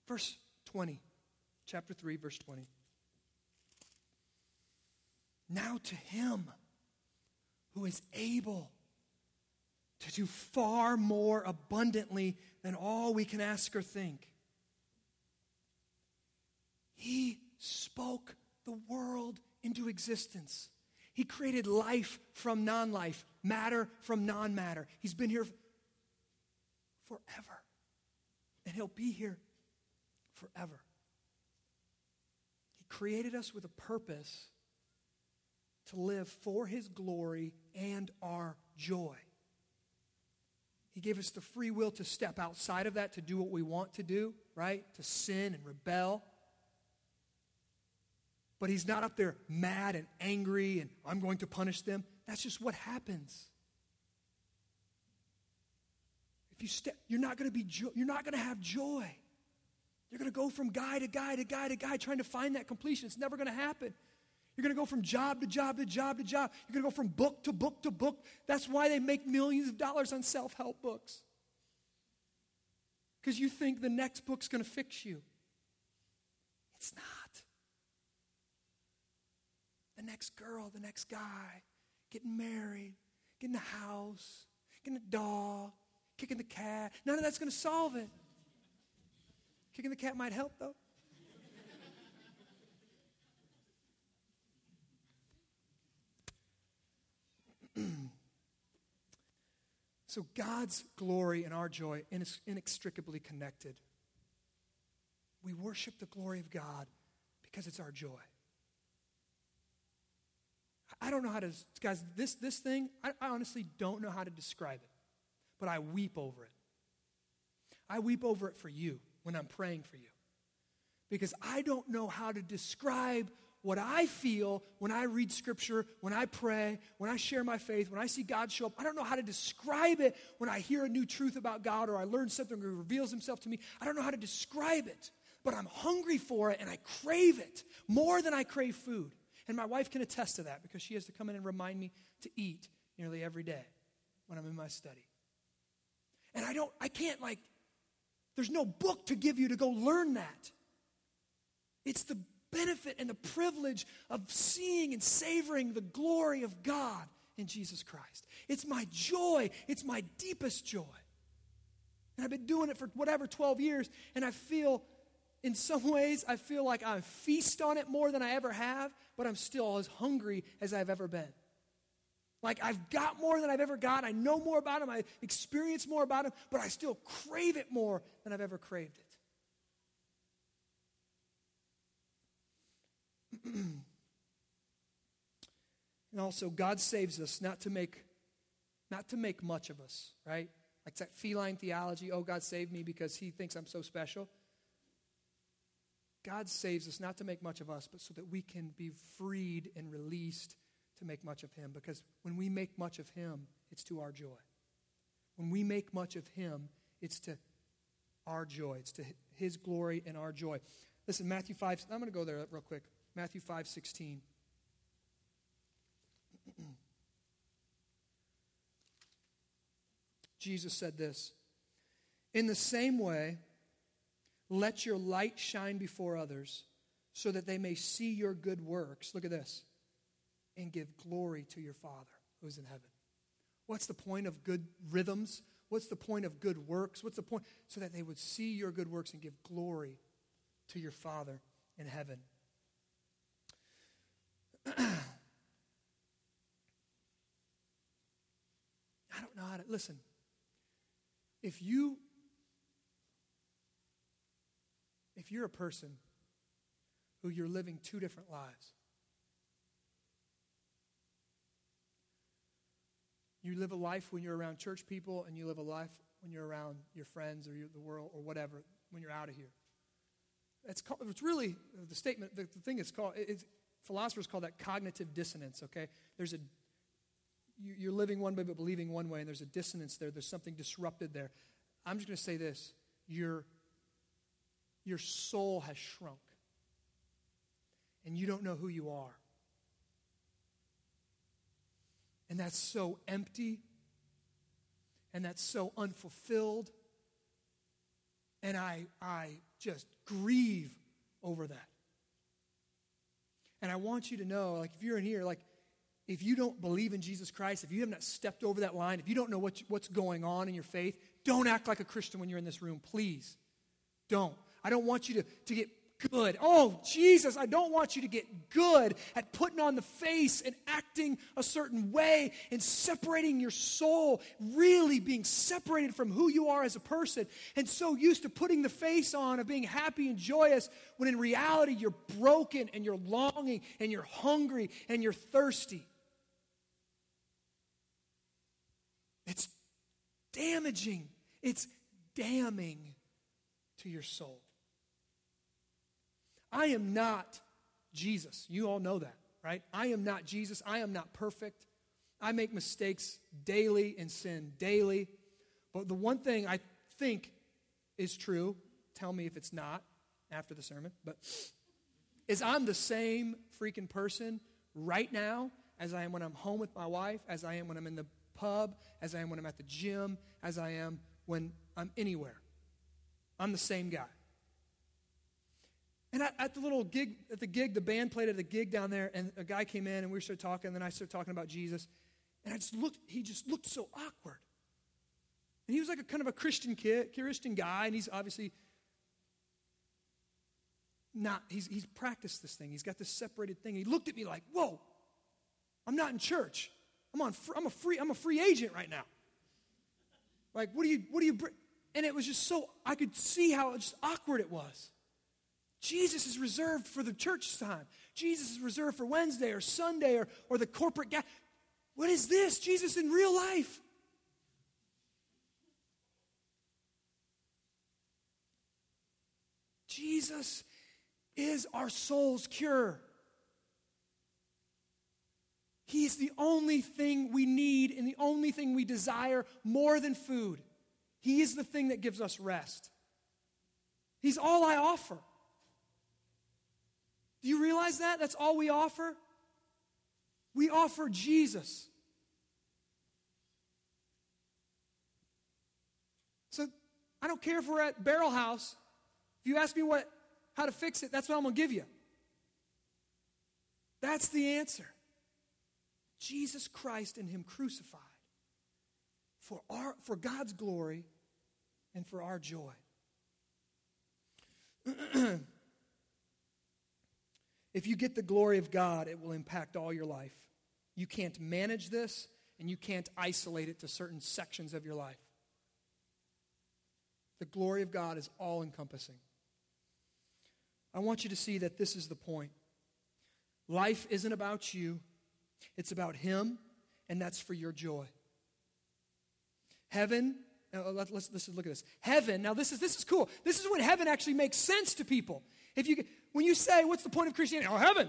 Verse 20, chapter 3, verse 20. Now to him who is able to do far more abundantly than all we can ask or think he spoke the world into existence. He created life from non life, matter from non matter. He's been here forever. And He'll be here forever. He created us with a purpose to live for His glory and our joy. He gave us the free will to step outside of that, to do what we want to do, right? To sin and rebel. But he's not up there mad and angry and I'm going to punish them. That's just what happens. If you step, you're not going to be jo- you're not going to have joy. You're going to go from guy to guy to guy to guy trying to find that completion. It's never going to happen. You're going to go from job to job to job to job. You're going to go from book to book to book. That's why they make millions of dollars on self help books. Because you think the next book's going to fix you. It's not the next girl, the next guy, getting married, getting a house, getting a dog, kicking the cat. None of that's going to solve it. Kicking the cat might help, though. so God's glory and our joy inextricably connected. We worship the glory of God because it's our joy. I don't know how to, guys, this, this thing, I, I honestly don't know how to describe it, but I weep over it. I weep over it for you when I'm praying for you. Because I don't know how to describe what I feel when I read scripture, when I pray, when I share my faith, when I see God show up. I don't know how to describe it when I hear a new truth about God or I learn something or reveals himself to me. I don't know how to describe it, but I'm hungry for it and I crave it more than I crave food. And my wife can attest to that because she has to come in and remind me to eat nearly every day when I'm in my study. And I don't, I can't like, there's no book to give you to go learn that. It's the benefit and the privilege of seeing and savoring the glory of God in Jesus Christ. It's my joy, it's my deepest joy. And I've been doing it for whatever, 12 years, and I feel, in some ways, I feel like I feast on it more than I ever have, but I'm still as hungry as I've ever been. Like I've got more than I've ever got. I know more about him. I experience more about him, but I still crave it more than I've ever craved it. and also God saves us not to make not to make much of us, right? Like that feline theology, oh God saved me because he thinks I'm so special. God saves us not to make much of us, but so that we can be freed and released to make much of him because when we make much of him, it's to our joy. When we make much of him, it's to our joy. It's to his glory and our joy. Listen, Matthew 5, I'm going to go there real quick. Matthew 5, 16. Jesus said this In the same way, let your light shine before others so that they may see your good works. Look at this and give glory to your Father who's in heaven. What's the point of good rhythms? What's the point of good works? What's the point? So that they would see your good works and give glory to your Father in heaven. I don't know how to listen. If you if you're a person who you're living two different lives, You live a life when you're around church people, and you live a life when you're around your friends or the world or whatever, when you're out of here. It's, called, it's really the statement, the, the thing is called, it's, philosophers call that cognitive dissonance, okay? There's a, you, are living one way but believing one way, and there's a dissonance there. There's something disrupted there. I'm just going to say this your, your soul has shrunk, and you don't know who you are. And that's so empty. And that's so unfulfilled. And I, I just grieve over that. And I want you to know, like, if you're in here, like, if you don't believe in Jesus Christ, if you have not stepped over that line, if you don't know what, what's going on in your faith, don't act like a Christian when you're in this room, please. Don't. I don't want you to, to get good. Oh, Jesus, I don't want you to get good at putting on the face and acting a certain way and separating your soul, really being separated from who you are as a person, and so used to putting the face on of being happy and joyous when in reality you're broken and you're longing and you're hungry and you're thirsty. It's damaging, it's damning to your soul. I am not Jesus. You all know that, right? I am not Jesus. I am not perfect. I make mistakes daily and sin daily. But the one thing I think is true, tell me if it's not after the sermon, but is I'm the same freaking person right now as I am when I'm home with my wife, as I am when I'm in the pub, as I am when I'm at the gym, as I am when I'm anywhere. I'm the same guy. And at, at, the little gig, at the gig, the band played at the gig down there, and a guy came in, and we started talking, and then I started talking about Jesus. And I just looked, he just looked so awkward. And he was like a kind of a Christian kid, Christian guy, and he's obviously not, he's, he's practiced this thing. He's got this separated thing. He looked at me like, whoa, I'm not in church. I'm on, I'm a free, I'm a free agent right now. Like, what do you, what do you bring? And it was just so, I could see how just awkward it was. Jesus is reserved for the church time. Jesus is reserved for Wednesday or Sunday or, or the corporate guy. What is this? Jesus in real life. Jesus is our soul's cure. He's the only thing we need and the only thing we desire more than food. He is the thing that gives us rest. He's all I offer. Do you realize that? That's all we offer? We offer Jesus. So I don't care if we're at Barrel House. If you ask me what how to fix it, that's what I'm gonna give you. That's the answer. Jesus Christ and Him crucified for, our, for God's glory and for our joy. if you get the glory of God, it will impact all your life. You can't manage this, and you can't isolate it to certain sections of your life. The glory of God is all encompassing. I want you to see that this is the point. Life isn't about you, it's about Him, and that's for your joy. Heaven, uh, let, us let's look at this. Heaven, now this is, this is cool. This is when heaven actually makes sense to people. If you, when you say, What's the point of Christianity? Oh, heaven.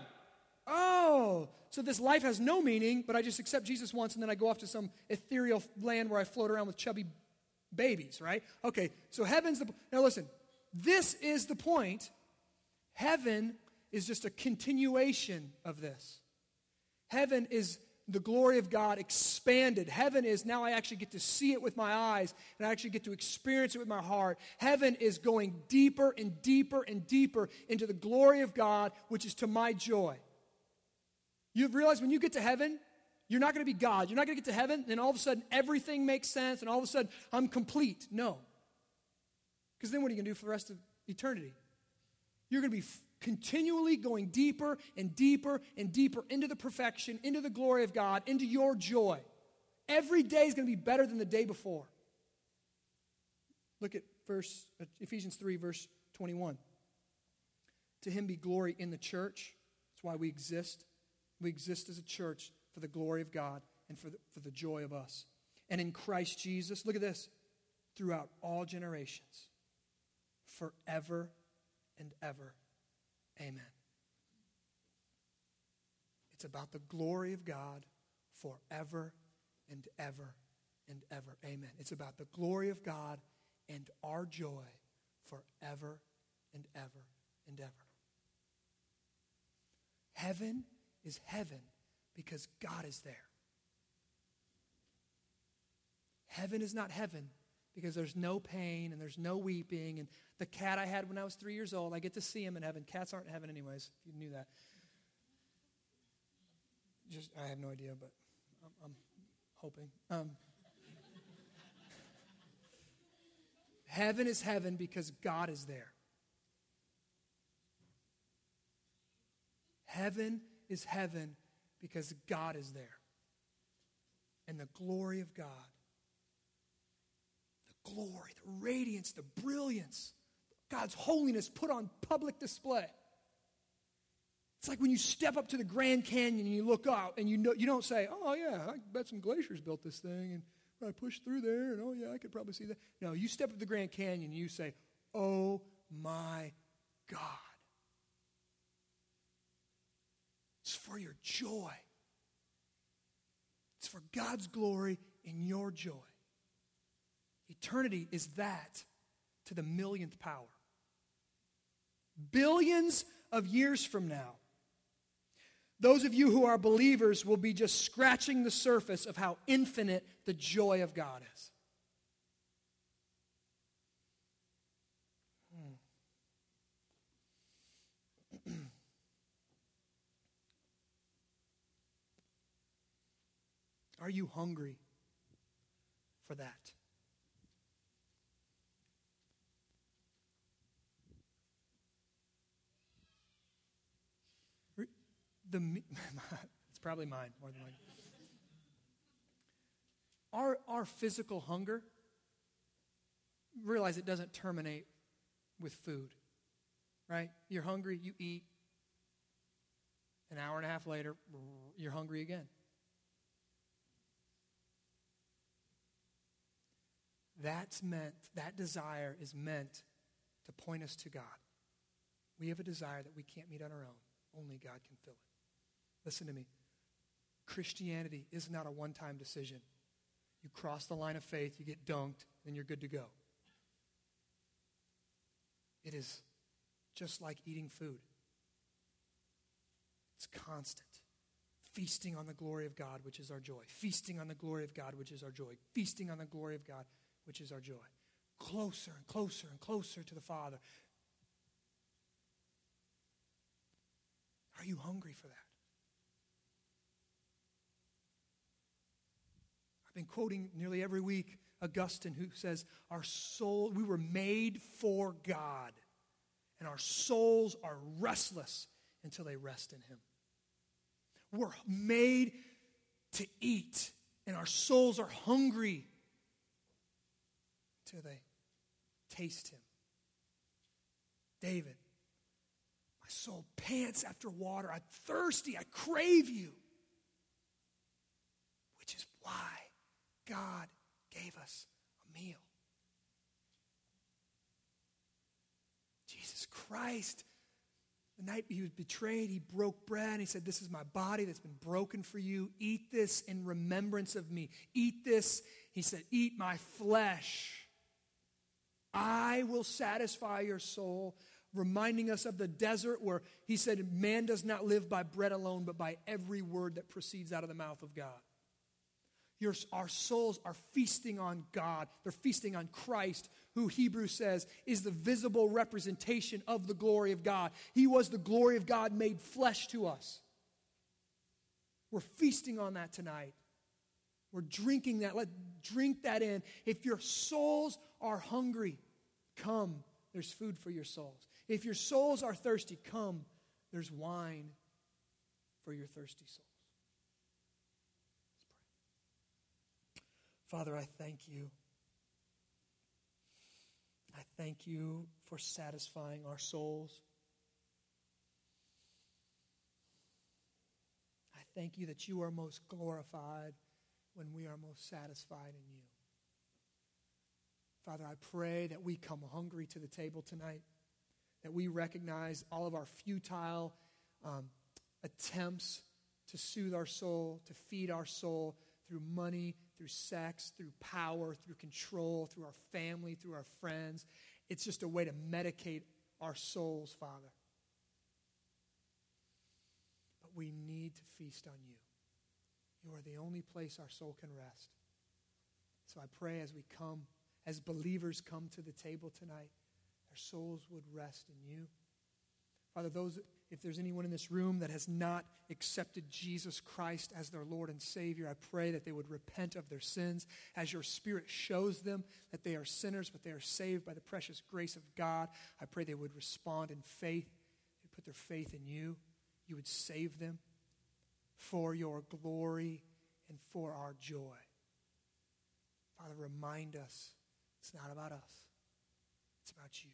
Oh, so this life has no meaning, but I just accept Jesus once and then I go off to some ethereal land where I float around with chubby babies, right? Okay, so heaven's the. Now listen, this is the point. Heaven is just a continuation of this. Heaven is the glory of God expanded. Heaven is now I actually get to see it with my eyes and I actually get to experience it with my heart. Heaven is going deeper and deeper and deeper into the glory of God, which is to my joy. You've realized when you get to heaven, you're not going to be God. You're not going to get to heaven, and all of a sudden everything makes sense, and all of a sudden I'm complete. No. Because then what are you going to do for the rest of eternity? You're going to be continually going deeper and deeper and deeper into the perfection, into the glory of God, into your joy. Every day is going to be better than the day before. Look at verse Ephesians 3 verse 21. To him be glory in the church. That's why we exist. We exist as a church for the glory of God and for the, for the joy of us. And in Christ Jesus, look at this, throughout all generations, forever and ever. Amen. It's about the glory of God forever and ever and ever. Amen. It's about the glory of God and our joy forever and ever and ever. Heaven is heaven because God is there. Heaven is not heaven because there's no pain and there's no weeping. And the cat I had when I was three years old, I get to see him in heaven. Cats aren't in heaven, anyways, if you knew that. Just, I have no idea, but I'm, I'm hoping. Um, heaven is heaven because God is there. Heaven is heaven because God is there. And the glory of God glory, the radiance, the brilliance, God's holiness put on public display. It's like when you step up to the Grand Canyon and you look out and you, know, you don't say, oh, yeah, I bet some glaciers built this thing and I pushed through there and oh, yeah, I could probably see that. No, you step up the Grand Canyon and you say, oh my God. It's for your joy. It's for God's glory and your joy. Eternity is that to the millionth power. Billions of years from now, those of you who are believers will be just scratching the surface of how infinite the joy of God is. Hmm. Are you hungry for that? The it's probably mine more than mine. Our, our physical hunger, realize it doesn't terminate with food, right? You're hungry, you eat. An hour and a half later, you're hungry again. That's meant, that desire is meant to point us to God. We have a desire that we can't meet on our own. Only God can fill it. Listen to me. Christianity is not a one time decision. You cross the line of faith, you get dunked, and you're good to go. It is just like eating food, it's constant. Feasting on the glory of God, which is our joy. Feasting on the glory of God, which is our joy. Feasting on the glory of God, which is our joy. Closer and closer and closer to the Father. Are you hungry for that? Been quoting nearly every week Augustine, who says, Our soul, we were made for God, and our souls are restless until they rest in Him. We're made to eat, and our souls are hungry until they taste Him. David, my soul pants after water. I'm thirsty. I crave you. Which is why God gave us a meal. Jesus Christ, the night he was betrayed, he broke bread and he said, This is my body that's been broken for you. Eat this in remembrance of me. Eat this, he said, eat my flesh. I will satisfy your soul, reminding us of the desert where he said, Man does not live by bread alone, but by every word that proceeds out of the mouth of God. Your, our souls are feasting on God. They're feasting on Christ, who Hebrews says is the visible representation of the glory of God. He was the glory of God made flesh to us. We're feasting on that tonight. We're drinking that. Let drink that in. If your souls are hungry, come. There's food for your souls. If your souls are thirsty, come. There's wine for your thirsty souls. Father, I thank you. I thank you for satisfying our souls. I thank you that you are most glorified when we are most satisfied in you. Father, I pray that we come hungry to the table tonight, that we recognize all of our futile um, attempts to soothe our soul, to feed our soul through money, through sex, through power, through control, through our family, through our friends. It's just a way to medicate our souls, Father. But we need to feast on you. You are the only place our soul can rest. So I pray as we come, as believers come to the table tonight, our souls would rest in you. Father, those if there's anyone in this room that has not accepted Jesus Christ as their Lord and Savior, I pray that they would repent of their sins as your Spirit shows them that they are sinners, but they are saved by the precious grace of God. I pray they would respond in faith, they put their faith in you. You would save them for your glory and for our joy. Father, remind us it's not about us, it's about you.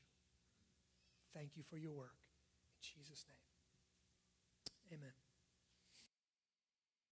Thank you for your work. In Jesus' name. Amen.